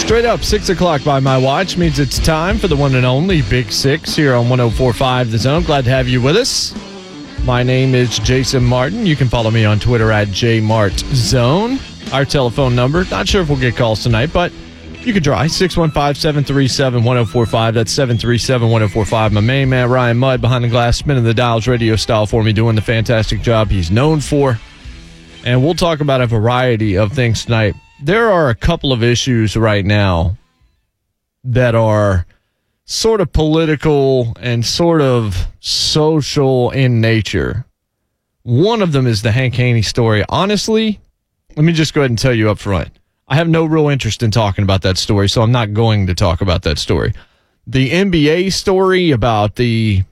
Straight up, 6 o'clock by my watch means it's time for the one and only Big Six here on 1045 The Zone. Glad to have you with us. My name is Jason Martin. You can follow me on Twitter at JMartZone. Our telephone number, not sure if we'll get calls tonight, but you can try 615 737 1045. That's 737 1045. My main man, Ryan Mudd, behind the glass, spinning the dials radio style for me, doing the fantastic job he's known for. And we'll talk about a variety of things tonight. There are a couple of issues right now that are sort of political and sort of social in nature. One of them is the Hank Haney story. Honestly, let me just go ahead and tell you up front. I have no real interest in talking about that story, so I'm not going to talk about that story. The NBA story about the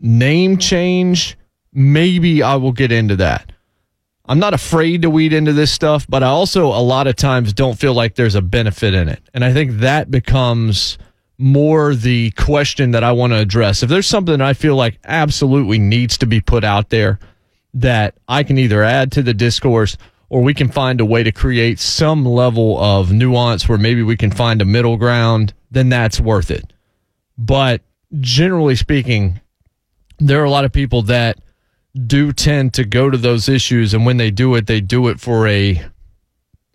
name change, maybe I will get into that. I'm not afraid to weed into this stuff, but I also a lot of times don't feel like there's a benefit in it. And I think that becomes more the question that I want to address. If there's something that I feel like absolutely needs to be put out there that I can either add to the discourse or we can find a way to create some level of nuance where maybe we can find a middle ground, then that's worth it. But generally speaking, there are a lot of people that do tend to go to those issues and when they do it they do it for a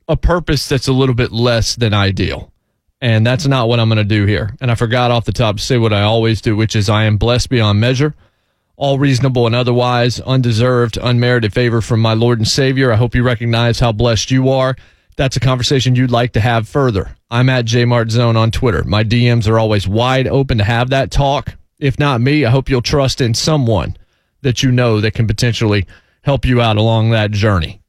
a purpose that's a little bit less than ideal. And that's not what i'm going to do here. And i forgot off the top to say what i always do which is i am blessed beyond measure all reasonable and otherwise undeserved unmerited favor from my lord and savior. I hope you recognize how blessed you are. That's a conversation you'd like to have further. I'm at jmartzone on twitter. My dms are always wide open to have that talk. If not me i hope you'll trust in someone that you know that can potentially help you out along that journey.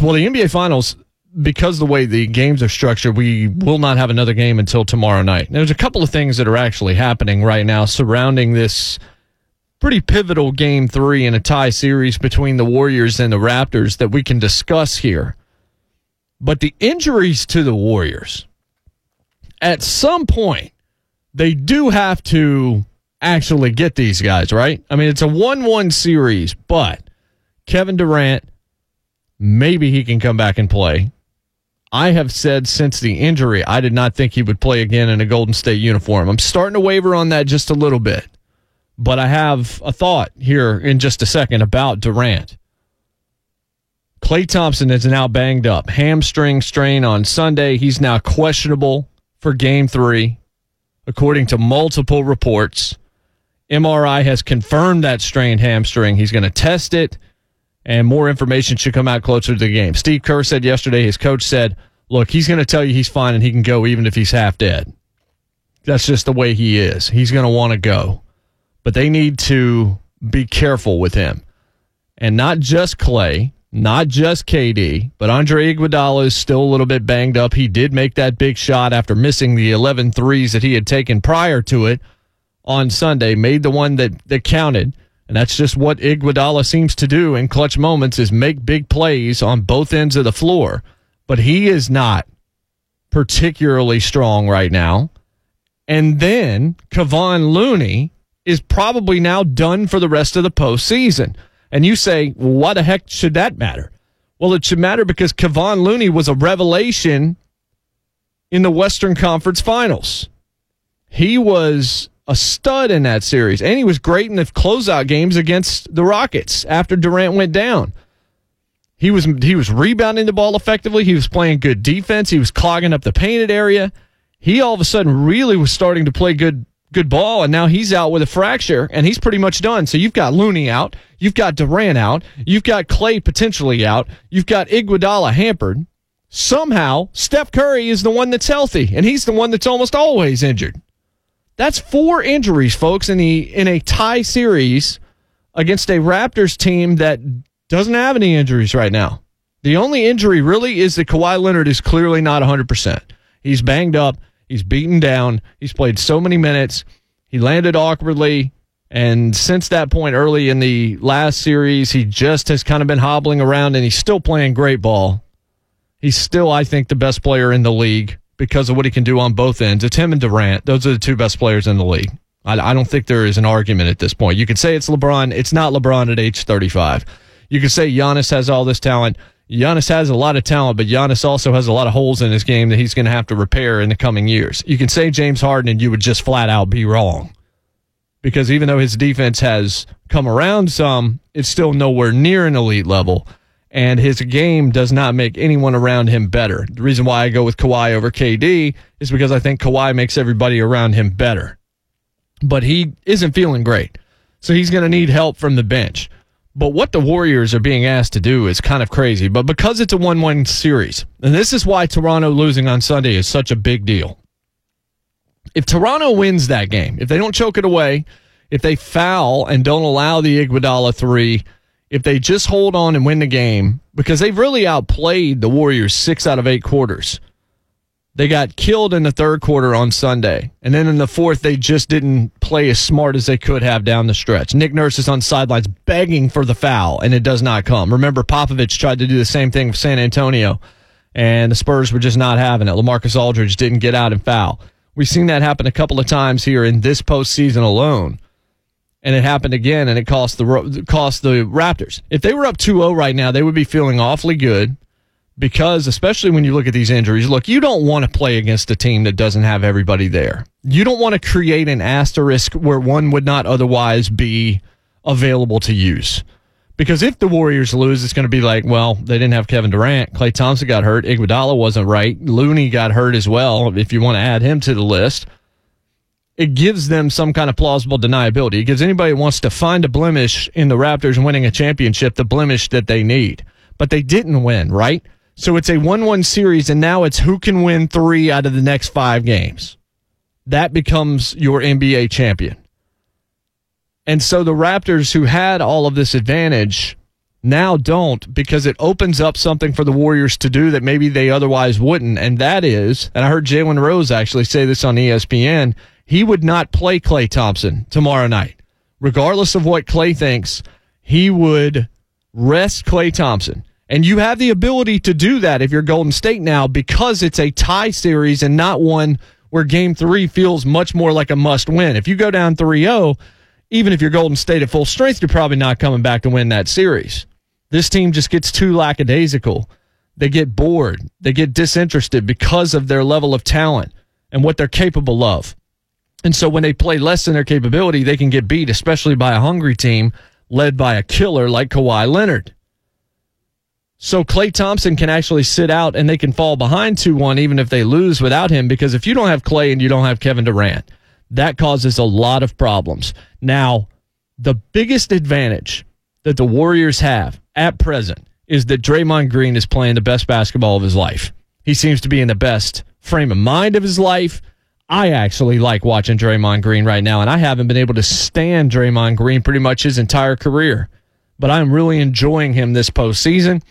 Well, the NBA Finals, because the way the games are structured, we will not have another game until tomorrow night. There's a couple of things that are actually happening right now surrounding this pretty pivotal game three in a tie series between the Warriors and the Raptors that we can discuss here. But the injuries to the Warriors, at some point, they do have to actually get these guys, right? I mean, it's a 1 1 series, but Kevin Durant, maybe he can come back and play. I have said since the injury, I did not think he would play again in a Golden State uniform. I'm starting to waver on that just a little bit, but I have a thought here in just a second about Durant. Klay Thompson is now banged up, hamstring strain on Sunday. He's now questionable for game three, according to multiple reports. MRI has confirmed that strained hamstring. He's going to test it, and more information should come out closer to the game. Steve Kerr said yesterday, his coach said, Look, he's going to tell you he's fine and he can go even if he's half dead. That's just the way he is. He's going to want to go. But they need to be careful with him. And not just Klay, not just KD, but Andre Iguodala is still a little bit banged up. He did make that big shot after missing the 11 threes that he had taken prior to it on Sunday, made the one that, that counted. And that's just what Iguodala seems to do in clutch moments is make big plays on both ends of the floor. But he is not particularly strong right now. And then Kevon Looney is probably now done for the rest of the postseason. And you say, well, why the heck should that matter? Well, it should matter because Kevon Looney was a revelation in the Western Conference Finals. He was a stud in that series, and he was great in the closeout games against the Rockets after Durant went down. He was he was rebounding the ball effectively. He was playing good defense. He was clogging up the painted area. He all of a sudden really was starting to play good good ball, and now he's out with a fracture, and he's pretty much done. So you've got Looney out, you've got Durant out, you've got Klay potentially out, you've got Iguodala hampered. Somehow, Steph Curry is the one that's healthy, and he's the one that's almost always injured. That's four injuries, folks, in the in a tie series against a Raptors team that doesn't have any injuries right now. The only injury really is that Kawhi Leonard is clearly not 100%. He's banged up. He's beaten down. He's played so many minutes. He landed awkwardly. And since that point early in the last series, he just has kind of been hobbling around and he's still playing great ball. He's still, I think, the best player in the league because of what he can do on both ends. It's him and Durant. Those are the two best players in the league. I, I don't think there is an argument at this point. You could say it's LeBron. It's not LeBron at age 35. You could say Giannis has all this talent. Giannis has a lot of talent, but Giannis also has a lot of holes in his game that he's going to have to repair in the coming years. You can say James Harden and you would just flat out be wrong. Because even though his defense has come around some, it's still nowhere near an elite level. And his game does not make anyone around him better. The reason why I go with Kawhi over KD is because I think Kawhi makes everybody around him better. But he isn't feeling great. So he's going to need help from the bench. But what the Warriors are being asked to do is kind of crazy. But because it's a 1 1 series, and this is why Toronto losing on Sunday is such a big deal. If Toronto wins that game, if they don't choke it away, if they foul and don't allow the Iguodala three, if they just hold on and win the game, because they've really outplayed the Warriors six out of eight quarters. They got killed in the third quarter on Sunday. And then in the fourth, they just didn't play as smart as they could have down the stretch. Nick Nurse is on sidelines begging for the foul, and it does not come. Remember, Popovich tried to do the same thing with San Antonio, and the Spurs were just not having it. LaMarcus Aldridge didn't get out and foul. We've seen that happen a couple of times here in this postseason alone. And it happened again, and it cost the cost the Raptors. If they were up 2-0 right now, they would be feeling awfully good because especially when you look at these injuries, look, you don't want to play against a team that doesn't have everybody there. You don't want to create an asterisk where one would not otherwise be available to use. Because if the Warriors lose, it's going to be like, well, they didn't have Kevin Durant. Klay Thompson got hurt. Iguodala wasn't right. Looney got hurt as well, if you want to add him to the list. It gives them some kind of plausible deniability. It gives anybody who wants to find a blemish in the Raptors winning a championship the blemish that they need. But they didn't win, right? So it's a 1 1 series, and now it's who can win three out of the next five games. That becomes your NBA champion. And so the Raptors, who had all of this advantage, now don't because it opens up something for the Warriors to do that maybe they otherwise wouldn't. And that is, and I heard Jalen Rose actually say this on ESPN, he would not play Klay Thompson tomorrow night. Regardless of what Klay thinks, he would rest Klay Thompson. And you have the ability to do that if you're Golden State now because it's a tie series and not one where game three feels much more like a must win. If you go down 3 0, even if you're Golden State at full strength, you're probably not coming back to win that series. This team just gets too lackadaisical. They get bored. They get disinterested because of their level of talent and what they're capable of. And so when they play less than their capability, they can get beat, especially by a hungry team led by a killer like Kawhi Leonard. So Klay Thompson can actually sit out and they can fall behind 2 1 even if they lose without him because if you don't have Klay and you don't have Kevin Durant, that causes a lot of problems. Now, the biggest advantage that the Warriors have at present is that Draymond Green is playing the best basketball of his life. He seems to be in the best frame of mind of his life. I actually like watching Draymond Green right now, and I haven't been able to stand Draymond Green pretty much his entire career. But I'm really enjoying him this postseason.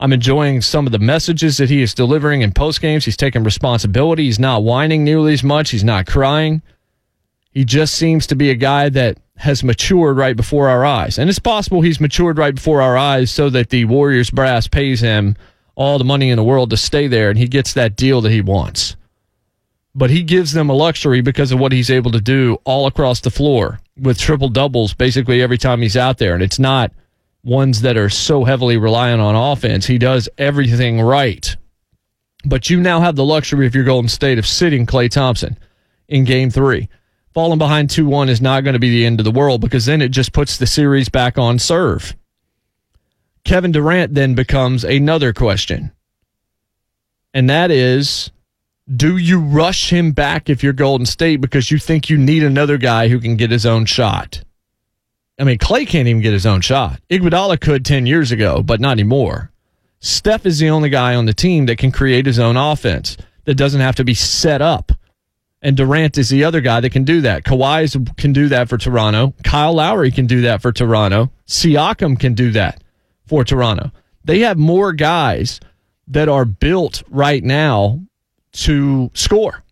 I'm enjoying some of the messages that he is delivering in post games. He's taking responsibility. He's not whining nearly as much. He's not crying. He just seems to be a guy that has matured right before our eyes. And it's possible he's matured right before our eyes so that the Warriors brass pays him all the money in the world to stay there and he gets that deal that he wants. But he gives them a luxury because of what he's able to do all across the floor with triple doubles basically every time he's out there. And it's not ones that are so heavily reliant on offense. He does everything right. But you now have the luxury of your Golden State of sitting Klay Thompson in game three. Falling behind 2 1 is not going to be the end of the world because then it just puts the series back on serve. Kevin Durant then becomes another question. And that is Do you rush him back if you're Golden State because you think you need another guy who can get his own shot? I mean, Klay can't even get his own shot. Iguodala could 10 years ago, but not anymore. Steph is the only guy on the team that can create his own offense that doesn't have to be set up. And Durant is the other guy that can do that. Kawhi can do that for Toronto. Kyle Lowry can do that for Toronto. Siakam can do that for Toronto. They have more guys that are built right now to score.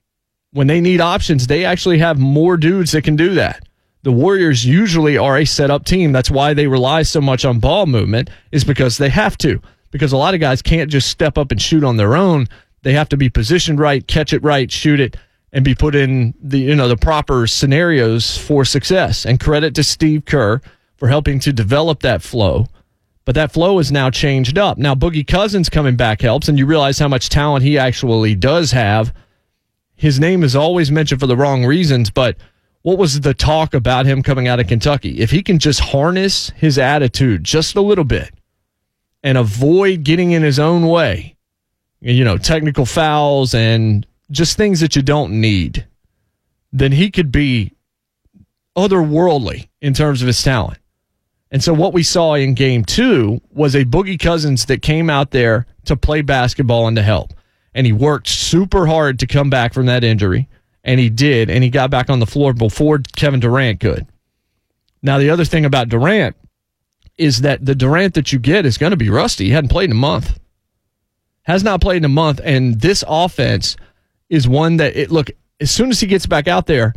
When they need options, they actually have more dudes that can do that. The Warriors usually are a set up team. That's why they rely so much on ball movement, is because they have to. Because a lot of guys can't just step up and shoot on their own. They have to be positioned right, catch it right, shoot it, and be put in the you know the proper scenarios for success. And credit to Steve Kerr for helping to develop that flow. But that flow is now changed up. Now Boogie Cousins coming back helps, and you realize how much talent he actually does have. His name is always mentioned for the wrong reasons, but what was the talk about him coming out of Kentucky? If he can just harness his attitude just a little bit and avoid getting in his own way, you know, technical fouls and just things that you don't need, then he could be otherworldly in terms of his talent. And so what we saw in game two was a Boogie Cousins that came out there to play basketball and to help. And he worked super hard to come back from that injury and he did, and he got back on the floor before Kevin Durant could. Now, the other thing about Durant is that the Durant that you get is going to be rusty. He hadn't played in a month, has not played in a month, and this offense is one that it look as soon as he gets back out there,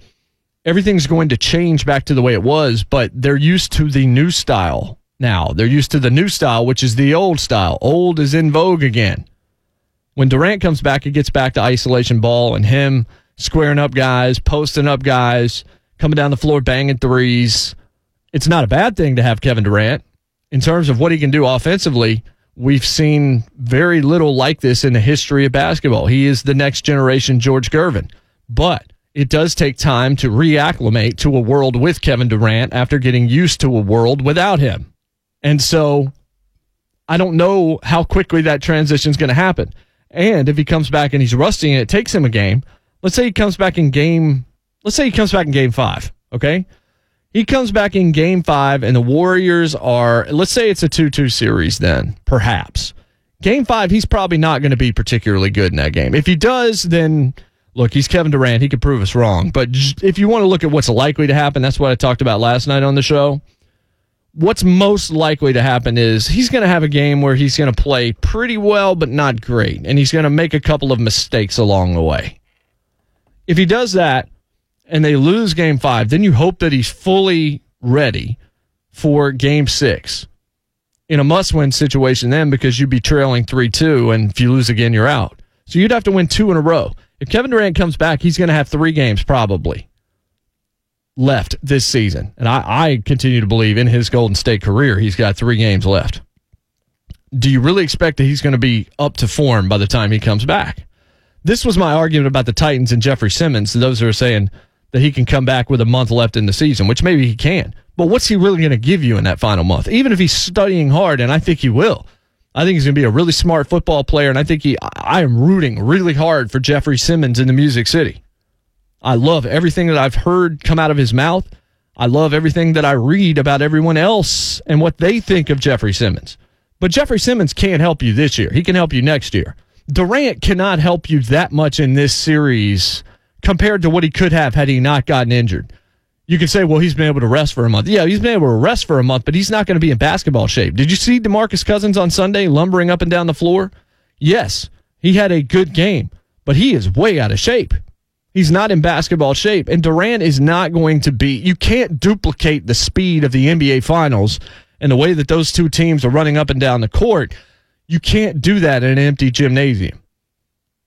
everything's going to change back to the way it was. But they're used to the new style now. They're used to the new style, which is the old style. Old is in vogue again. When Durant comes back, it gets back to isolation ball and him squaring up guys, posting up guys, coming down the floor, banging threes. It's not a bad thing to have Kevin Durant. In terms of what he can do offensively, we've seen very little like this in the history of basketball. He is the next generation George Gervin. But it does take time to reacclimate to a world with Kevin Durant after getting used to a world without him. And so I don't know how quickly that transition is going to happen. And if he comes back and he's rusty and it takes him a game, let's say he comes back in game, let's say he comes back in game five, okay? He comes back in game five, and the Warriors are, let's say it's a 2 2 series then, perhaps. Game five, he's probably not going to be particularly good in that game. If he does, then look, he's Kevin Durant. He could prove us wrong. But if you want to look at what's likely to happen, that's what I talked about last night on the show. What's most likely to happen is he's going to have a game where he's going to play pretty well, but not great. And he's going to make a couple of mistakes along the way. If he does that and they lose game five, then you hope that he's fully ready for game six in a must win situation then because you'd be trailing 3 2. And if you lose again, you're out. So you'd have to win two in a row. If Kevin Durant comes back, he's going to have three games probably left this season. And I, I continue to believe in his Golden State career, he's got three games left. Do you really expect that he's going to be up to form by the time he comes back? This was my argument about the Titans and Jeffrey Simmons. Those who are saying that he can come back with a month left in the season, which maybe he can. But what's he really going to give you in that final month? Even if he's studying hard, and I think he will. I think he's going to be a really smart football player, and I think he. I am rooting really hard for Jeffrey Simmons in the Music City. I love everything that I've heard come out of his mouth. I love everything that I read about everyone else and what they think of Jeffrey Simmons. But Jeffrey Simmons can't help you this year. He can help you next year. Durant cannot help you that much in this series compared to what he could have had he not gotten injured. You could say, well, he's been able to rest for a month. Yeah, he's been able to rest for a month, but he's not going to be in basketball shape. Did you see DeMarcus Cousins on Sunday lumbering up and down the floor? Yes, he had a good game, but he is way out of shape. He's not in basketball shape. And Durant is not going to be, you can't duplicate the speed of the NBA Finals and the way that those two teams are running up and down the court you can't do that in an empty gymnasium.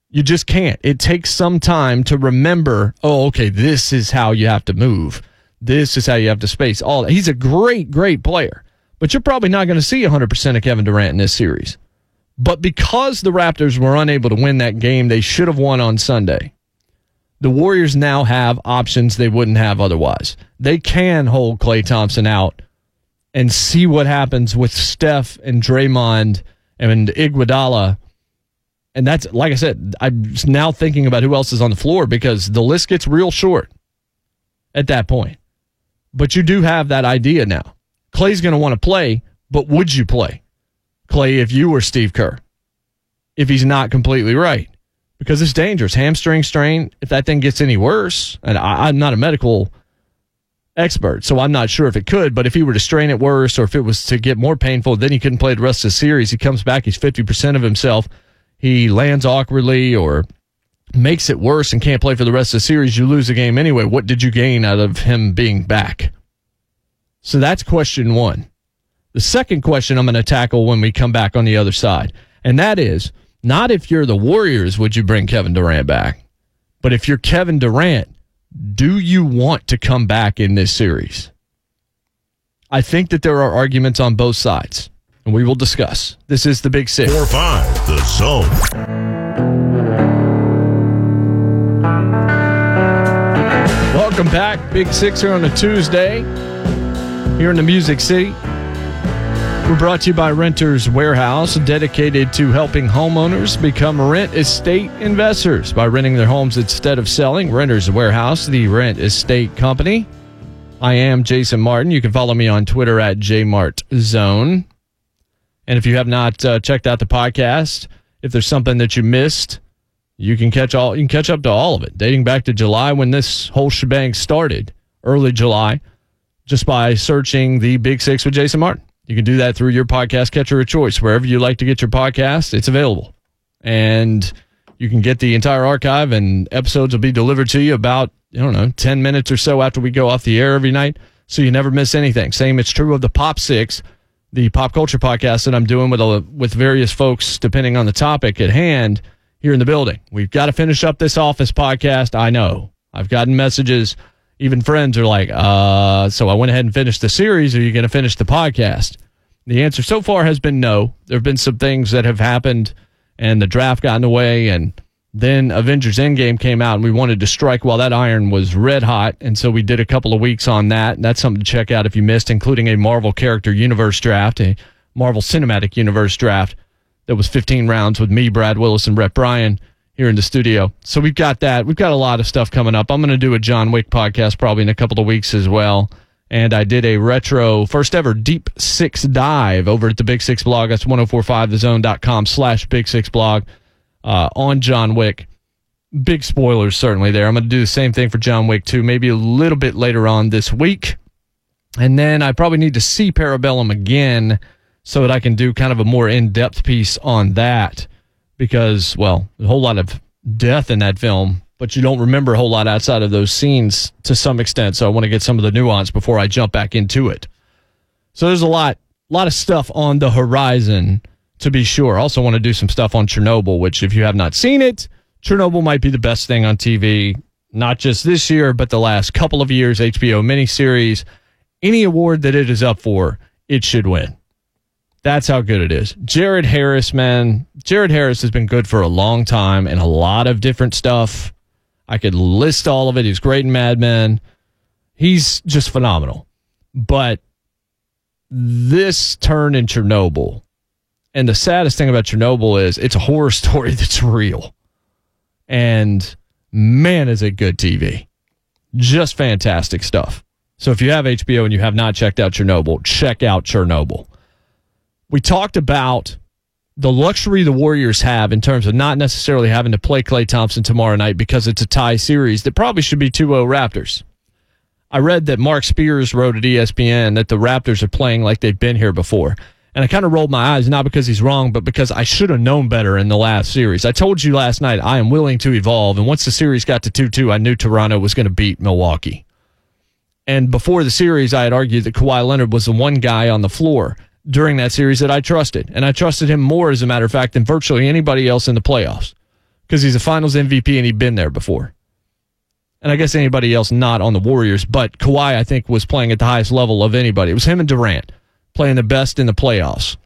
You just can't. It takes some time to remember, oh, okay, this is how you have to move. This is how you have to space all that. He's a great, great player, but you're probably not going to see 100% of Kevin Durant in this series. But because the Raptors were unable to win that game they should have won on Sunday, the Warriors now have options they wouldn't have otherwise. They can hold Klay Thompson out and see what happens with Steph and Draymond and Iguodala And that's, like I said, I'm now thinking about who else is on the floor because the list gets real short at that point. But you do have that idea now. Klay's going to want to play, but would you play? Klay if you were Steve Kerr, if he's not completely right, because it's dangerous. Hamstring strain, if that thing gets any worse, and I, I'm not a medical expert, so I'm not sure if it could, but if he were to strain it worse or if it was to get more painful, then he couldn't play the rest of the series. He comes back, he's 50% of himself. He lands awkwardly or makes it worse and can't play for the rest of the series. You lose the game anyway. What did you gain out of him being back? So that's question one. The second question I'm going to tackle when we come back on the other side, and that is not if you're the Warriors, would you bring Kevin Durant back? But if you're Kevin Durant, do you want to come back in this series? I think that there are arguments on both sides, and we will discuss. This is the Big Six. 4 5, the zone. Welcome back. Big Six here on a Tuesday here in the Music City. We're brought to you by Renters Warehouse, dedicated to helping homeowners become rent estate investors by renting their homes instead of selling. Renters Warehouse, the rent estate company. I am Jason Martin. You can follow me on Twitter at jmartzone. And if you have not uh, checked out the podcast, if there's something that you missed, you can catch all you can catch up to all of it, dating back to July when this whole shebang started, early July, just by searching the Big Six with Jason Martin. You can do that through your podcast catcher of choice. Wherever you like to get your podcast, it's available. And you can get the entire archive and episodes will be delivered to you about, I don't know, 10 minutes or so after we go off the air every night. So you never miss anything. Same, it's true of the Pop Six, the pop culture podcast that I'm doing with, a, with various folks, depending on the topic at hand here in the building. We've got to finish up this office podcast. I know. I've gotten messages even friends are like, uh, so I went ahead and finished the series. Are you going to finish the podcast? The answer so far has been no. There have been some things that have happened, and the draft got in the way, and then Avengers Endgame came out, and we wanted to strike while that iron was red hot, and so we did a couple of weeks on that. And that's something to check out if you missed, including a Marvel character universe draft, a Marvel Cinematic Universe draft that was 15 rounds with me, Brad Willis, and Brett Bryan here in the studio. So we've got that. We've got a lot of stuff coming up. I'm going to do a John Wick podcast probably in a couple of weeks as well. And I did a retro first ever deep six dive over at the Big Six blog. That's 1045thezone.com slash Big Six blog uh, on John Wick. Big spoilers certainly there. I'm going to do the same thing for John Wick 2, maybe a little bit later on this week. And then I probably need to see Parabellum again so that I can do kind of a more in depth piece on that because, well, a whole lot of death in that film, but you don't remember a whole lot outside of those scenes to some extent. So I want to get some of the nuance before I jump back into it. So there's a lot, a lot of stuff on the horizon to be sure. Also want to do some stuff on Chernobyl, which if you have not seen it, Chernobyl might be the best thing on TV, not just this year, but the last couple of years. HBO miniseries, any award that it is up for, it should win. That's how good it is. Jared Harris, man. Jared Harris has been good for a long time and a lot of different stuff. I could list all of it. He's great in Mad Men. He's just phenomenal. But this turn in Chernobyl, and the saddest thing about Chernobyl is it's a horror story that's real. And man, is it good TV. Just fantastic stuff. So if you have HBO and you have not checked out Chernobyl, check out Chernobyl we talked about the luxury the Warriors have in terms of not necessarily having to play Klay Thompson tomorrow night because it's a tie series that probably should be 2 0 Raptors. I read that Mark Spears wrote at ESPN that the Raptors are playing like they've been here before. And I kind of rolled my eyes, not because he's wrong, but because I should have known better in the last series. I told you last night I am willing to evolve. And once the series got to 2 2, I knew Toronto was going to beat Milwaukee. And before the series, I had argued that Kawhi Leonard was the one guy on the floor during that series that I trusted. And I trusted him more, as a matter of fact, than virtually anybody else in the playoffs because he's a finals MVP and he'd been there before. And I guess anybody else not on the Warriors, but Kawhi, I think, was playing at the highest level of anybody. It was him and Durant playing the best in the playoffs.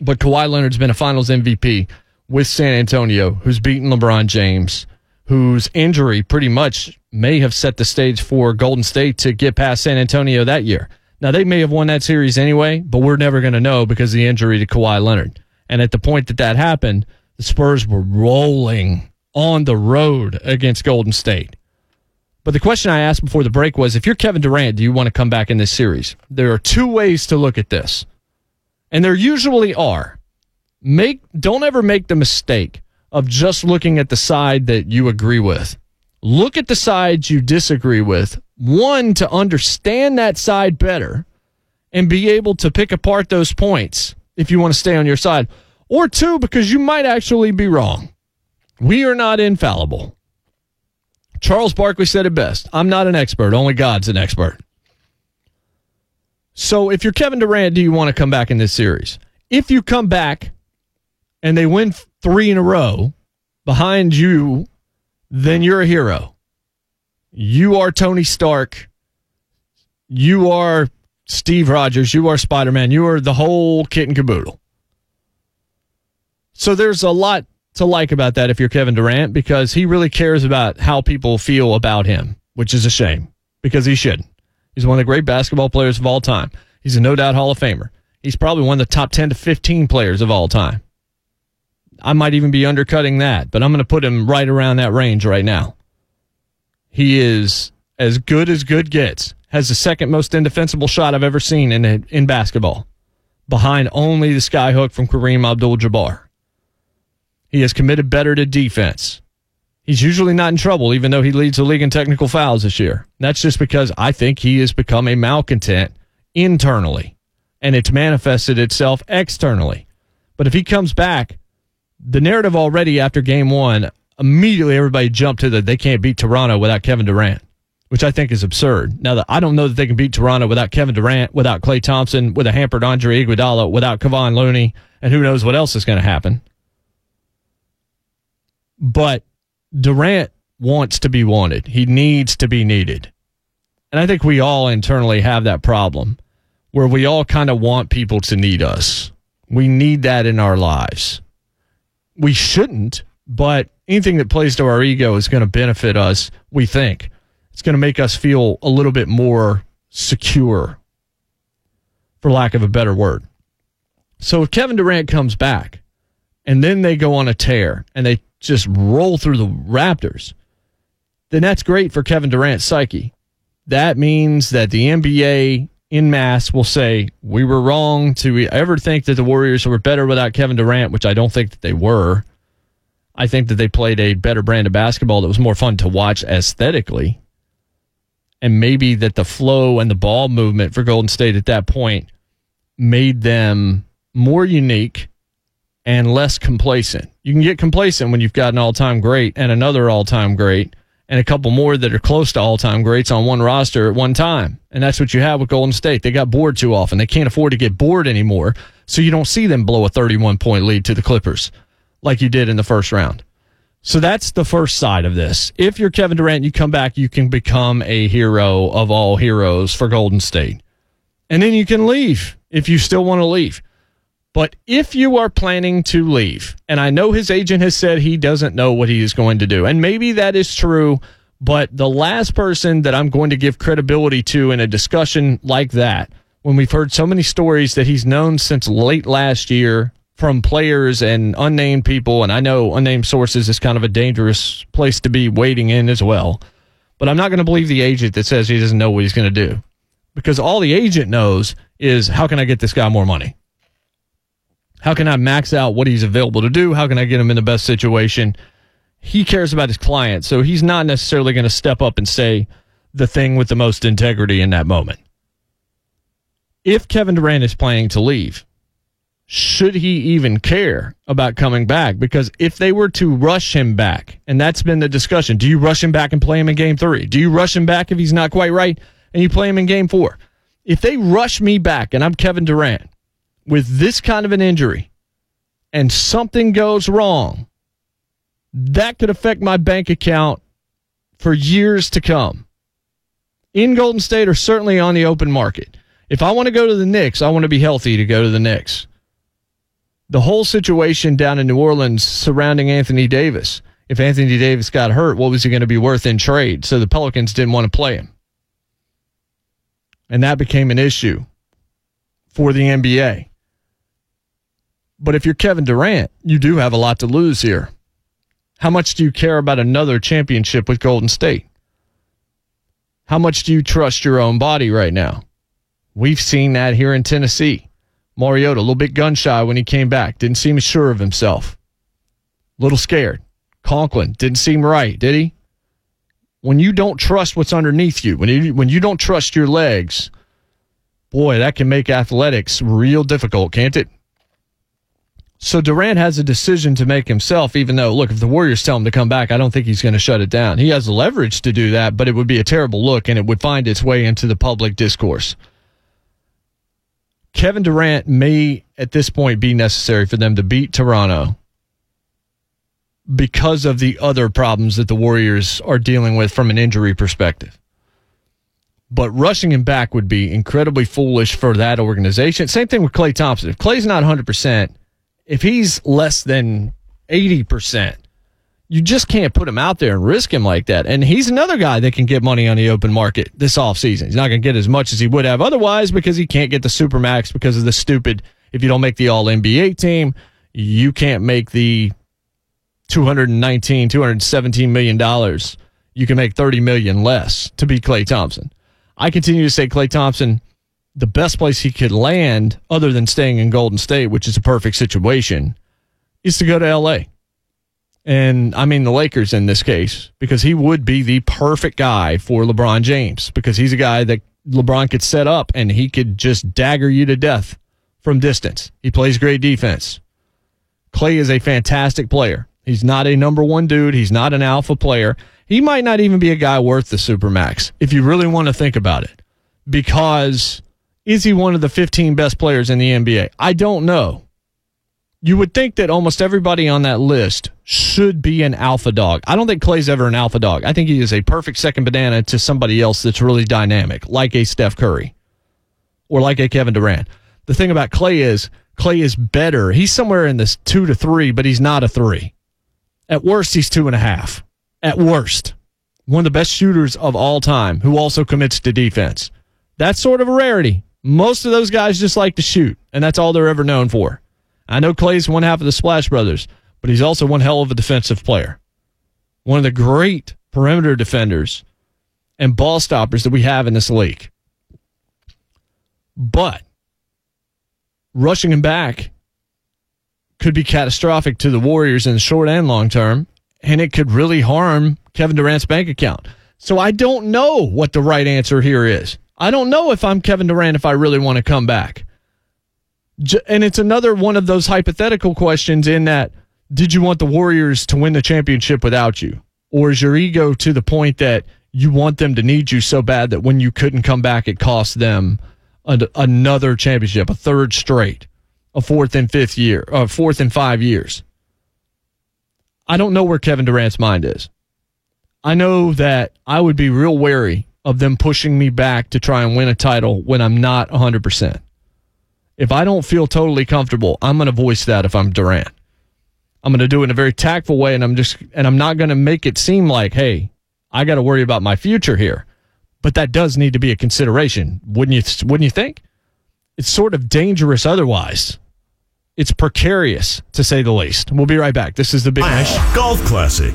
But Kawhi Leonard's been a finals MVP with San Antonio, who's beaten LeBron James, whose injury pretty much may have set the stage for Golden State to get past San Antonio that year. Now, they may have won that series anyway, but we're never going to know because of the injury to Kawhi Leonard. And at the point that that happened, The Spurs were rolling on the road against Golden State. But the question I asked before the break was if you're Kevin Durant, do you want to come back in this series? There are two ways to look at this. And there usually are. Make don't ever make the mistake of just looking at the side that you agree with. Look at the sides you disagree with. One to understand that side better and be able to pick apart those points if you want to stay on your side. Or two because you might actually be wrong. We are not infallible. Charles Barkley said it best I'm not an expert, only God's an expert. So if you're Kevin Durant, do you want to come back in this series? If you come back and they win three in a row behind you, then you're a hero. You are Tony Stark. You are Steve Rogers. You are Spider Man. You are the whole kit and caboodle. So there's a lot to like about that if you're Kevin Durant because he really cares about how people feel about him, which is a shame because he should. He's one of the great basketball players of all time. He's a no doubt Hall of Famer. He's probably one of the top 10 to 15 players of all time. I might even be undercutting that, but I'm going to put him right around that range right now. He is as good as good gets. Has the second most indefensible shot I've ever seen in in basketball, behind only the skyhook from Kareem Abdul-Jabbar. He has committed better to defense. He's usually not in trouble, even though he leads the league in technical fouls this year. That's just because I think he has become a malcontent internally, and it's manifested itself externally. But if he comes back, the narrative already after game one, immediately everybody jumped to that they can't beat Toronto without Kevin Durant, which I think is absurd. Now, that I don't know that they can beat Toronto without Kevin Durant, without Klay Thompson, with a hampered Andre Iguodala, without Kevon Looney, and who knows what else is going to happen. But Durant wants to be wanted. He needs to be needed. And I think we all internally have that problem where we all kind of want people to need us. We need that in our lives. We shouldn't, but anything that plays to our ego is going to benefit us, we think. It's going to make us feel a little bit more secure, for lack of a better word. So if Kevin Durant comes back and then they go on a tear and they just roll through the Raptors, then that's great for Kevin Durant's psyche. That means that the NBA in mass will say, We were wrong to ever think that the Warriors were better without Kevin Durant, which I don't think that they were. I think that they played a better brand of basketball that was more fun to watch aesthetically. And maybe that the flow and the ball movement for Golden State at that point made them more unique and less complacent. You can get complacent when you've got an all time great and another all time great and a couple more that are close to all time greats on one roster at one time. And that's what you have with Golden State. They got bored too often. They can't afford to get bored anymore. So you don't see them blow a 31 point lead to the Clippers like you did in the first round. So that's the first side of this. If you're Kevin Durant, you come back, you can become a hero of all heroes for Golden State. And then you can leave if you still want to leave. But if you are planning to leave, and I know his agent has said he doesn't know what he is going to do, and maybe that is true, but the last person that I'm going to give credibility to in a discussion like that, when we've heard so many stories that he's known since late last year from players and unnamed people, and I know unnamed sources is kind of a dangerous place to be waiting in as well. But I'm not going to believe the agent that says he doesn't know what he's going to do because all the agent knows is how can I get this guy more money? How can I max out what he's available to do? How can I get him in the best situation? He cares about his client, so he's not necessarily going to step up and say the thing with the most integrity in that moment. If Kevin Durant is planning to leave, should he even care about coming back? Because if they were to rush him back, and that's been the discussion, do you rush him back and play him in game three? Do you rush him back if he's not quite right and you play him in game four? If they rush me back and I'm Kevin Durant with this kind of an injury and something goes wrong, that could affect my bank account for years to come. In Golden State or certainly on the open market. If I want to go to the Knicks, I want to be healthy to go to the Knicks. The whole situation down in New Orleans surrounding Anthony Davis. If Anthony Davis got hurt, what was he going to be worth in trade? So the Pelicans didn't want to play him. And that became an issue for the NBA But if you're Kevin Durant, you do have a lot to lose here. How much do you care about another championship with Golden State? How much do you trust your own body right now? We've seen that here in Tennessee. Mariota, a little bit gun shy when he came back, didn't seem sure of himself. A little scared. Conklin didn't seem right, did he? When you don't trust what's underneath you, when you when you don't trust your legs, boy, that can make athletics real difficult, can't it? So Durant has a decision to make himself, even though, look, if the Warriors tell him to come back, I don't think he's going to shut it down. He has the leverage to do that, but it would be a terrible look and it would find its way into the public discourse. Kevin Durant may, at this point, be necessary for them to beat Toronto because of the other problems that the Warriors are dealing with from an injury perspective. But rushing him back would be incredibly foolish for that organization. Same thing with Klay Thompson. If Klay's not 100%, if he's less than 80%, you just can't put him out there and risk him like that. And he's another guy that can get money on the open market this offseason. He's not going to get as much as he would have otherwise because he can't get the Supermax because of the stupid, if you don't make the All NBA team, you can't make the 219, 217 million dollars, you can make 30 million less to be Klay Thompson. I continue to say Klay Thompson, the best place he could land other than staying in Golden State, which is a perfect situation, is to go to LA. And I mean the Lakers in this case, because he would be the perfect guy for LeBron James, because he's a guy that LeBron could set up and he could just dagger you to death from distance. He plays great defense. Klay is a fantastic player. He's not a number one dude. He's not an alpha player. He might not even be a guy worth the supermax if you really want to think about it. Because is he one of the 15 best players in the NBA? I don't know. You would think that almost everybody on that list should be an alpha dog. I don't think Klay's ever an alpha dog. I think he is a perfect second banana to somebody else that's really dynamic, like a Steph Curry or like a Kevin Durant. The thing about Klay is Klay is better. He's somewhere in this two to three, but he's not a three. At worst, he's two and a half. At worst, one of the best shooters of all time who also commits to defense. That's sort of a rarity. Most of those guys just like to shoot, and that's all they're ever known for. I know Klay's one half of the Splash Brothers, but he's also one hell of a defensive player. One of the great perimeter defenders and ball stoppers that we have in this league. But rushing him back could be catastrophic to the Warriors in the short and long term, and it could really harm Kevin Durant's bank account. So I don't know what the right answer here is. I don't know if I'm Kevin Durant if I really want to come back. And it's another one of those hypothetical questions in that did you want the Warriors to win the championship without you? Or is your ego to the point that you want them to need you so bad that when you couldn't come back, it cost them another championship, a third straight? a fourth and fifth year, a fourth and five years. I don't know where Kevin Durant's mind is. I know that I would be real wary of them pushing me back to try and win a title when I'm not 100%. If I don't feel totally comfortable, I'm going to voice that if I'm Durant. I'm going to do it in a very tactful way and I'm just and I'm not going to make it seem like, "Hey, I got to worry about my future here." But that does need to be a consideration, wouldn't you wouldn't you think? It's sort of dangerous otherwise it's precarious to say the least. We'll be right back. This is the Big Ash Golf Classic.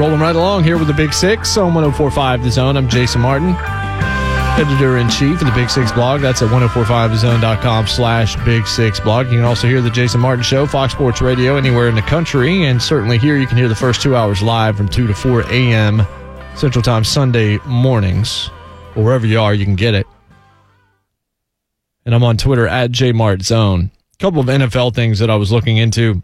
Rolling right along here with the Big Six on 1045 The Zone. I'm Jason Martin editor in chief of the Big Six blog. That's at 1045thezone.com slash Big Six blog. You can also hear the Jason Martin Show, Fox Sports Radio, anywhere in the country. And certainly here you can hear the first two hours live from 2 to 4 a.m. Central Time Sunday mornings. Or wherever you are, you can get it. And I'm on Twitter at JMartZone. A couple of NFL things that I was looking into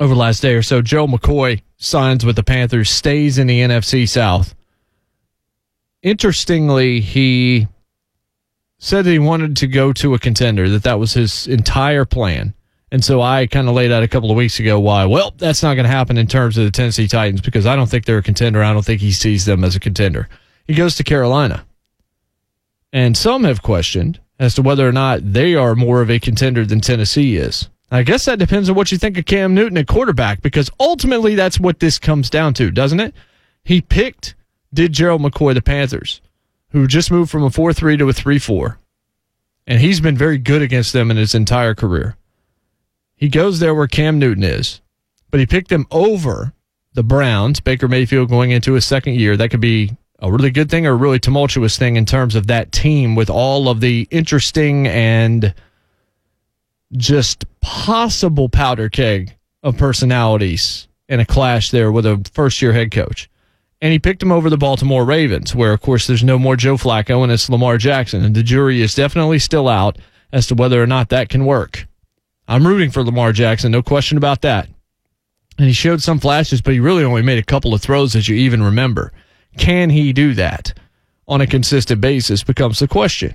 over the last day or so. Joe McCoy signs with the Panthers, stays in the NFC South interestingly, he said that he wanted to go to a contender, that that was his entire plan. And so I kind of laid out a couple of weeks ago why, well, that's not going to happen in terms of the Tennessee Titans because I don't think they're a contender. I don't think he sees them as a contender. He goes to Carolina. And some have questioned as to whether or not they are more of a contender than Tennessee is. I guess that depends on what you think of Cam Newton at quarterback because ultimately that's what this comes down to, doesn't it? He picked, did Gerald McCoy, the Panthers, who just moved from a 4 3 to a 3 4. And he's been very good against them in his entire career. He goes there where Cam Newton is, but he picked them over the Browns, Baker Mayfield going into his second year. That could be a really good thing or a really tumultuous thing in terms of that team with all of the interesting and just possible powder keg of personalities in a clash there with a first year head coach. And he picked him over the Baltimore Ravens, where, of course, there's no more Joe Flacco and it's Lamar Jackson. And the jury is definitely still out as to whether or not that can work. I'm rooting for Lamar Jackson, no question about that. And he showed some flashes, but he really only made a couple of throws as you even remember. Can he do that on a consistent basis becomes the question.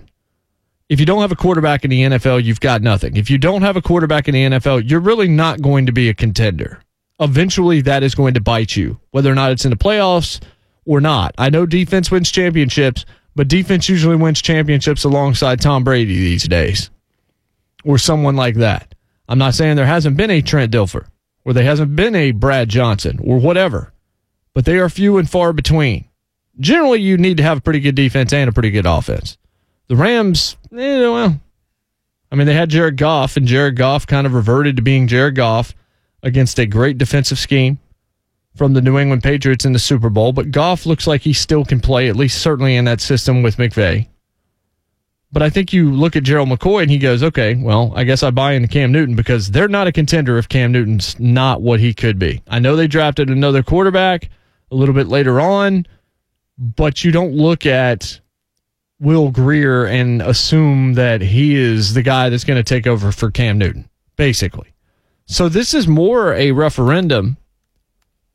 If you don't have a quarterback in the NFL, you've got nothing. If you don't have a quarterback in the NFL, you're really not going to be a contender. Eventually, that is going to bite you, whether or not it's in the playoffs or not. I know defense wins championships, but defense usually wins championships alongside Tom Brady these days or someone like that. I'm not saying there hasn't been a Trent Dilfer or there hasn't been a Brad Johnson or whatever, but they are few and far between. Generally, you need to have a pretty good defense and a pretty good offense. The Rams, eh, well, I mean, they had Jared Goff, and Jared Goff kind of reverted to being Jared Goff against a great defensive scheme from the New England Patriots in the Super Bowl. But Goff looks like he still can play, at least certainly in that system with McVay. But I think you look at Gerald McCoy and he goes, okay, well, I guess I buy into Cam Newton because they're not a contender if Cam Newton's not what he could be. I know they drafted another quarterback a little bit later on, but you don't look at Will Grier and assume that he is the guy that's going to take over for Cam Newton, basically. So this is more a referendum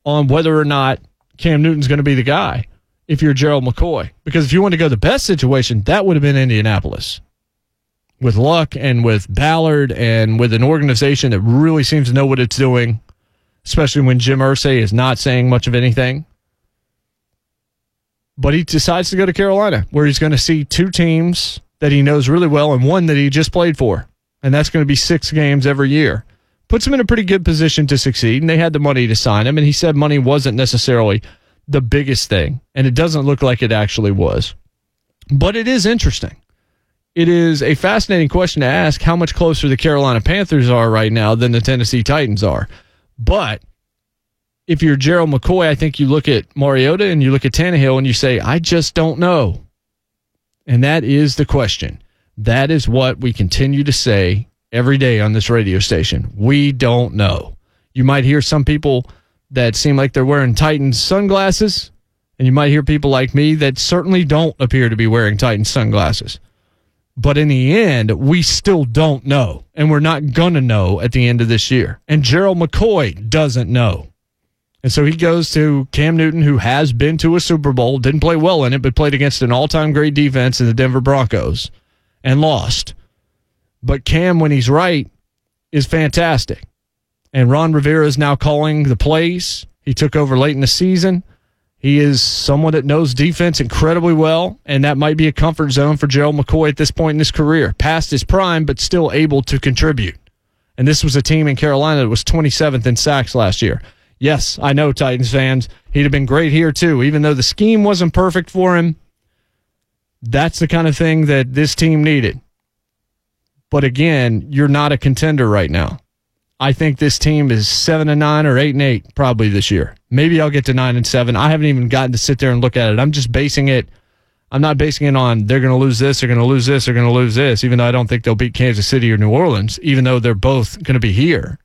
on whether or not Cam Newton's going to be the guy if you're Gerald McCoy. Because if you want to go the best situation, that would have been Indianapolis. With Luck and with Ballard and with an organization that really seems to know what it's doing, especially when Jim Irsay is not saying much of anything. But he decides to go to Carolina, where he's going to see two teams that he knows really well and one that he just played for. And that's going to be six games every year. Puts him in a pretty good position to succeed. And they had the money to sign him. And he said money wasn't necessarily the biggest thing. And it doesn't look like it actually was. But it is interesting. It is a fascinating question to ask how much closer the Carolina Panthers are right now than the Tennessee Titans are. But if you're Gerald McCoy, I think you look at Mariota and you look at Tannehill and you say, I just don't know. And that is the question. That is what we continue to say every day on this radio station. We don't know. You might hear some people that seem like they're wearing Titans sunglasses, and you might hear people like me that certainly don't appear to be wearing Titans sunglasses. But in the end, we still don't know, and we're not going to know at the end of this year. And Gerald McCoy doesn't know. And so he goes to Cam Newton, who has been to a Super Bowl, didn't play well in it, but played against an all time great defense in the Denver Broncos and lost. But Cam, when he's right, is fantastic. And Ron Rivera is now calling the plays. He took over late in the season. He is someone that knows defense incredibly well, and that might be a comfort zone for Gerald McCoy at this point in his career, past his prime, but still able to contribute. And this was a team in Carolina that was 27th in sacks last year. Yes, I know Titans fans. He'd have been great here too, even though the scheme wasn't perfect for him. That's the kind of thing that this team needed. But again, you're not a contender right now. I think this team is seven and nine or eight and eight probably this year. Maybe I'll get to nine and seven. I haven't even gotten to sit there and look at it. I'm just basing it. I'm not basing it on they're going to lose this, they're going to lose this, they're going to lose this. Even though I don't think they'll beat Kansas City or New Orleans, even though they're both going to be here.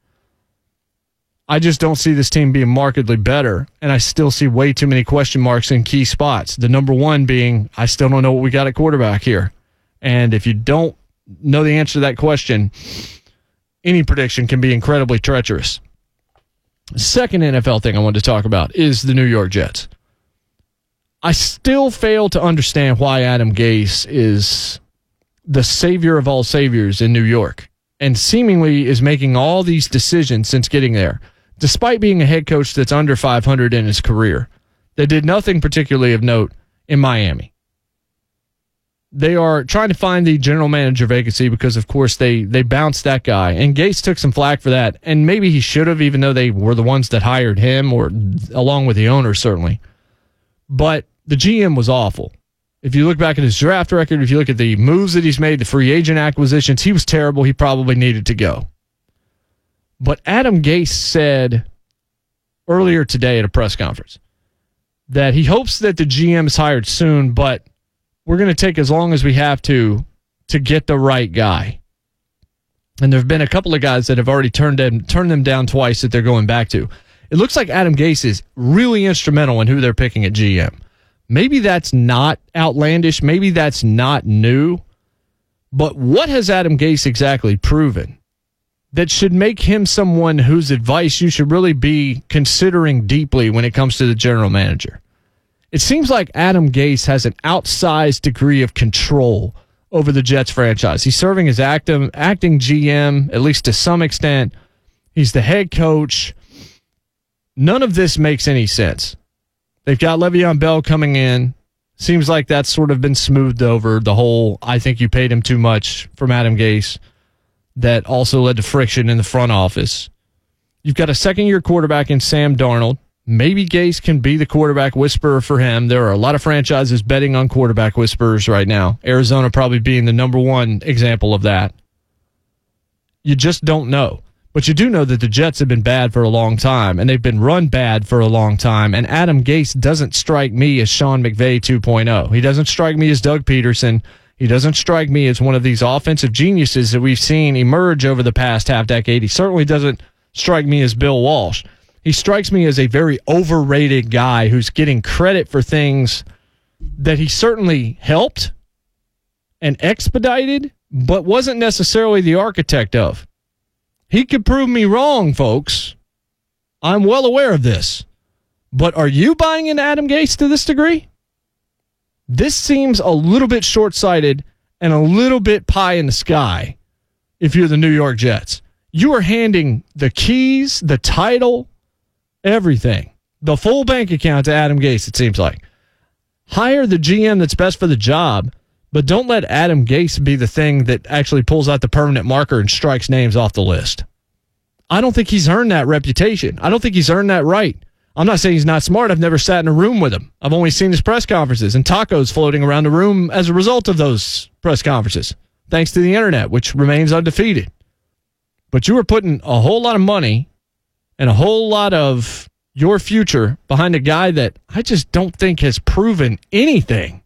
I just don't see this team being markedly better, and I still see way too many question marks in key spots. The number one being, I still don't know what we got at quarterback here. And if you don't know the answer to that question, any prediction can be incredibly treacherous. Second NFL thing I wanted to talk about is the New York Jets. I still fail to understand why Adam Gase is the savior of all saviors in New York and seemingly is making all these decisions since getting there despite being a head coach that's under 500 in his career, that did nothing particularly of note in Miami. they are trying to find the general manager vacancy because, of course, they they bounced that guy, and Gase took some flack for that, and maybe he should have, even though they were the ones that hired him, or along with the owner certainly. But the GM was awful. If you look back at his draft record, if you look at the moves that he's made, the free agent acquisitions, he was terrible. He probably needed to go. But Adam Gase said earlier today at a press conference that he hopes that the GM is hired soon, but we're going to take as long as we have to to get the right guy. And there have been a couple of guys that have already turned them turned them down twice that they're going back to. It looks like Adam Gase is really instrumental in who they're picking at GM. Maybe that's not outlandish. Maybe that's not new. But what has Adam Gase exactly proven that should make him someone whose advice you should really be considering deeply when it comes to the general manager? It seems like Adam Gase has an outsized degree of control over the Jets franchise. He's serving as active, acting GM, at least to some extent. He's the head coach. None of this makes any sense. They've got Le'Veon Bell coming in. Seems like that's sort of been smoothed over. The whole I think you paid him too much from Adam Gase that also led to friction in the front office. You've got a second year quarterback in Sam Darnold. Maybe Gase can be the quarterback whisperer for him. There are a lot of franchises betting on quarterback whisperers right now. Arizona probably being the number one example of that. You just don't know. But you do know that the Jets have been bad for a long time, and they've been run bad for a long time. And Adam Gase doesn't strike me as Sean McVay 2.0. He doesn't strike me as Doug Pederson. He doesn't strike me as one of these offensive geniuses that we've seen emerge over the past half decade. He certainly doesn't strike me as Bill Walsh. He strikes me as a very overrated guy who's getting credit for things that he certainly helped and expedited, but wasn't necessarily the architect of. He could prove me wrong, folks. I'm well aware of this. But are you buying into Adam Gase to this degree? This seems a little bit short sighted and a little bit pie in the sky if you're the New York Jets. You are handing the keys, the title, everything, the full bank account to Adam Gase, it seems like. Hire the GM that's best for the job but don't let Adam Gase be the thing that actually pulls out the permanent marker and strikes names off the list. I don't think he's earned that reputation. I don't think he's earned that right. I'm not saying he's not smart. I've never sat in a room with him. I've only seen his press conferences and tacos floating around the room as a result of those press conferences, thanks to the internet, which remains undefeated. But you are putting a whole lot of money and a whole lot of your future behind a guy that I just don't think has proven anything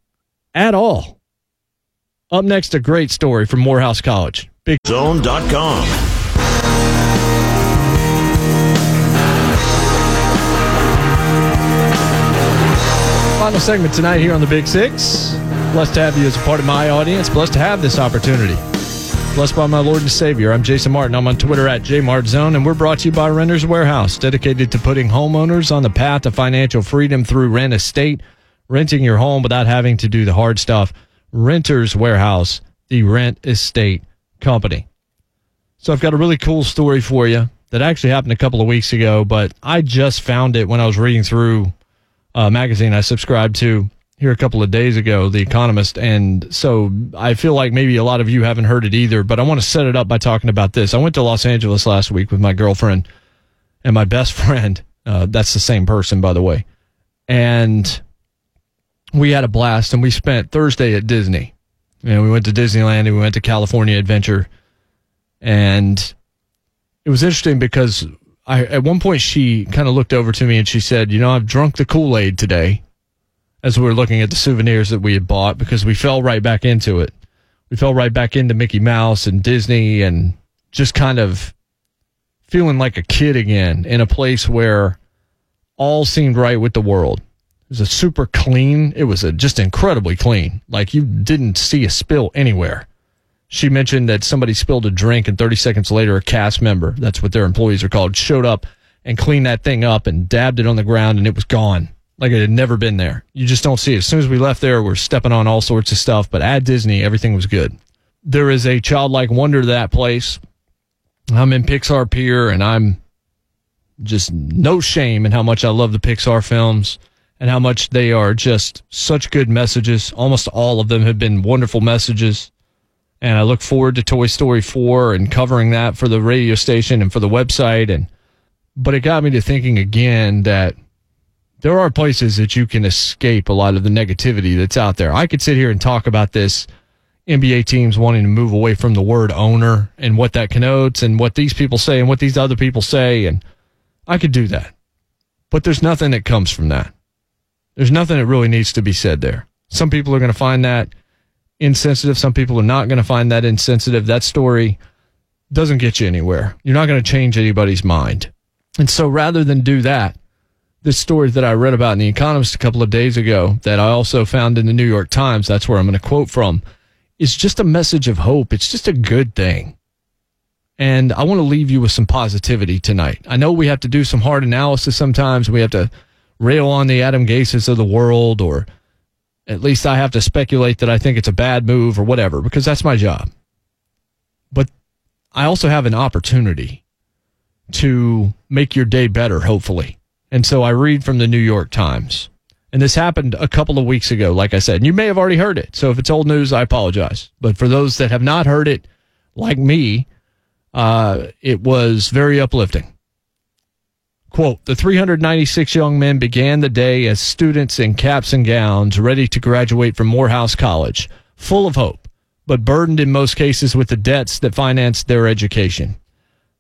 at all. Up next, a great story from Morehouse College. BigZone.com. Final segment tonight here on the Big Six. Blessed to have you as a part of my audience. Blessed to have this opportunity. Blessed by my Lord and Savior. I'm Jason Martin. I'm on Twitter at JMartZone, and we're brought to you by Renters Warehouse, dedicated to putting homeowners on the path to financial freedom through rent estate, renting your home without having to do the hard stuff. Renters Warehouse, the rent estate company. So I've got a really cool story for you that actually happened a couple of weeks ago, but I just found it when I was reading through a magazine I subscribed to here a couple of days ago, The Economist. And so I feel like maybe a lot of you haven't heard it either, but I want to set it up by talking about this. I went to Los Angeles last week with my girlfriend and my best friend. Uh, that's the same person, by the way. And we had a blast and we spent Thursday at Disney. And we went to Disneyland and we went to California Adventure. And it was interesting because I at one point she kind of looked over to me and she said, "You know, I've drunk the Kool-Aid today." As we were looking at the souvenirs that we had bought because we fell right back into it. We fell right back into Mickey Mouse and Disney and just kind of feeling like a kid again in a place where all seemed right with the world. It was a super clean. It was a, just incredibly clean. Like you didn't see a spill anywhere. She mentioned that somebody spilled a drink and 30 seconds later, a cast member, that's what their employees are called, showed up and cleaned that thing up and dabbed it on the ground and it was gone. Like it had never been there. You just don't see it. As soon as we left there, we're stepping on all sorts of stuff. But at Disney, everything was good. There is a childlike wonder to that place. I'm in Pixar Pier and I'm just no shame in how much I love the Pixar films and how much they are just such good messages. Almost all of them have been wonderful messages. And I look forward to Toy Story 4 and covering that for the radio station and for the website. And, but it got me to thinking again that there are places that you can escape a lot of the negativity that's out there. I could sit here and talk about this NBA teams wanting to move away from the word owner and what that connotes and what these people say and what these other people say. And I could do that. But there's nothing that comes from that. There's nothing that really needs to be said there. Some people are going to find that insensitive. Some people are not going to find that insensitive. That story doesn't get you anywhere. You're not going to change anybody's mind. And so rather than do that, this story that I read about in The Economist a couple of days ago, that I also found in the New York Times, that's where I'm going to quote from, is just a message of hope. It's just a good thing. And I want to leave you with some positivity tonight. I know we have to do some hard analysis sometimes. We have to rail on the Adam Gases of the world, or at least I have to speculate that I think it's a bad move or whatever, because that's my job. But I also have an opportunity to make your day better, hopefully. And so I read from the New York Times. And this happened a couple of weeks ago, like I said. And you may have already heard it. So if it's old news, I apologize. But for those that have not heard it, like me, uh, it was very uplifting. Quote The 396 young men began the day as students in caps and gowns, ready to graduate from Morehouse College, full of hope, but burdened in most cases with the debts that financed their education.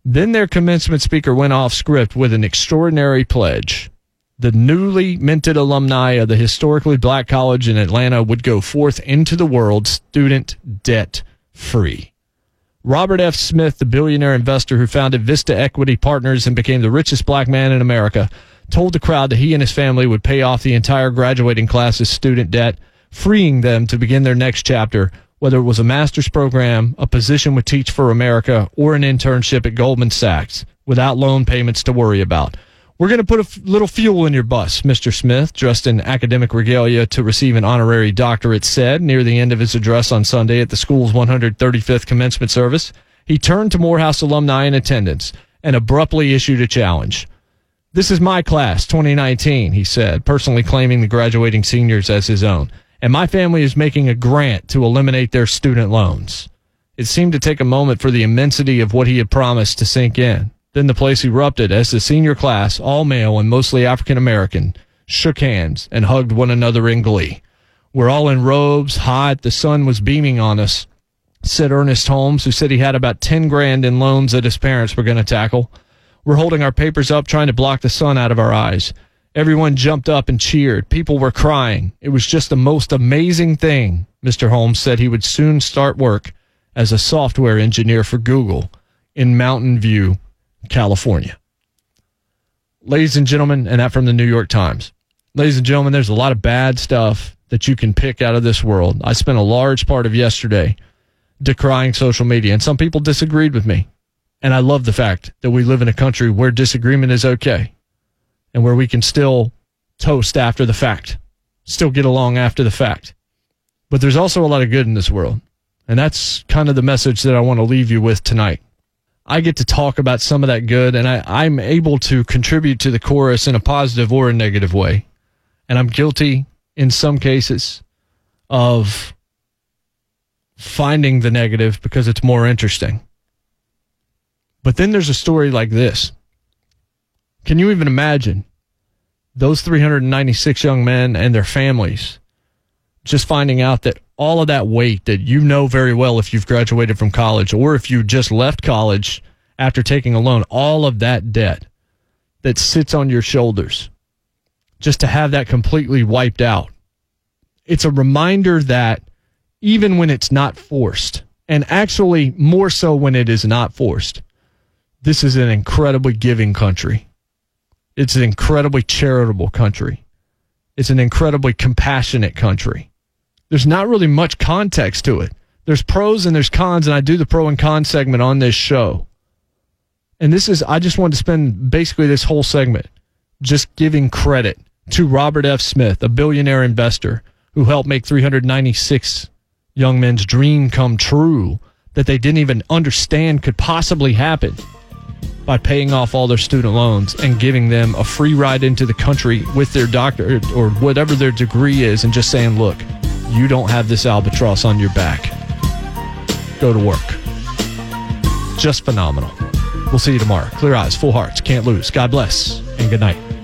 Then their commencement speaker went off script with an extraordinary pledge. The newly minted alumni of the historically black college in Atlanta would go forth into the world student debt free. Robert F. Smith, the billionaire investor who founded Vista Equity Partners and became the richest black man in America, told the crowd that he and his family would pay off the entire graduating class's student debt, freeing them to begin their next chapter whether it was a master's program, a position with Teach for America, or an internship at Goldman Sachs without loan payments to worry about. We're going to put a f- little fuel in your bus, Mr. Smith, dressed in academic regalia to receive an honorary doctorate, said near the end of his address on Sunday at the school's 135th commencement service. He turned to Morehouse alumni in attendance and abruptly issued a challenge. This is my class, 2019, he said, personally claiming the graduating seniors as his own and my family is making a grant to eliminate their student loans. It seemed to take a moment for the immensity of what he had promised to sink in. Then the place erupted as the senior class, all male and mostly African American, shook hands and hugged one another in glee. We're all in robes, hot, the sun was beaming on us, said Ernest Holmes, who said he had about 10 grand in loans that his parents were going to tackle. We're holding our papers up, trying to block the sun out of our eyes. Everyone jumped up and cheered. People were crying. It was just the most amazing thing. Mr. Holmes said he would soon start work as a software engineer for Google in Mountain View, California. Ladies and gentlemen, and that from the New York Times. Ladies and gentlemen, there's a lot of bad stuff that you can pick out of this world. I spent a large part of yesterday decrying social media, and some people disagreed with me. And I love the fact that we live in a country where disagreement is okay and where we can still toast after the fact, still get along after the fact. But there's also a lot of good in this world. And that's kind of the message that I want to leave you with tonight. I get to talk about some of that good, and I, I'm able to contribute to the chorus in a positive or a negative way. And I'm guilty in some cases of finding the negative because it's more interesting. But then there's a story like this can you even imagine those 396 young men and their families just finding out that all of that weight that you know very well if you've graduated from college or if you just left college after taking a loan, all of that debt that sits on your shoulders, just to have that completely wiped out. It's a reminder that even when it's not forced, and actually more so when it is not forced, this is an incredibly giving country. It's an incredibly charitable country. It's an incredibly compassionate country. There's not really much context to it. There's pros and there's cons, and I do the pro and con segment on this show. And this is, I just wanted to spend basically this whole segment just giving credit to Robert F. Smith, a billionaire investor who helped make 396 young men's dream come true that they didn't even understand could possibly happen. by paying off all their student loans and giving them a free ride into the country with their doctor or whatever their degree is and just saying, look, you don't have this albatross on your back. Go to work. Just phenomenal. We'll see you tomorrow. Clear eyes, full hearts, can't lose. God bless, and good night.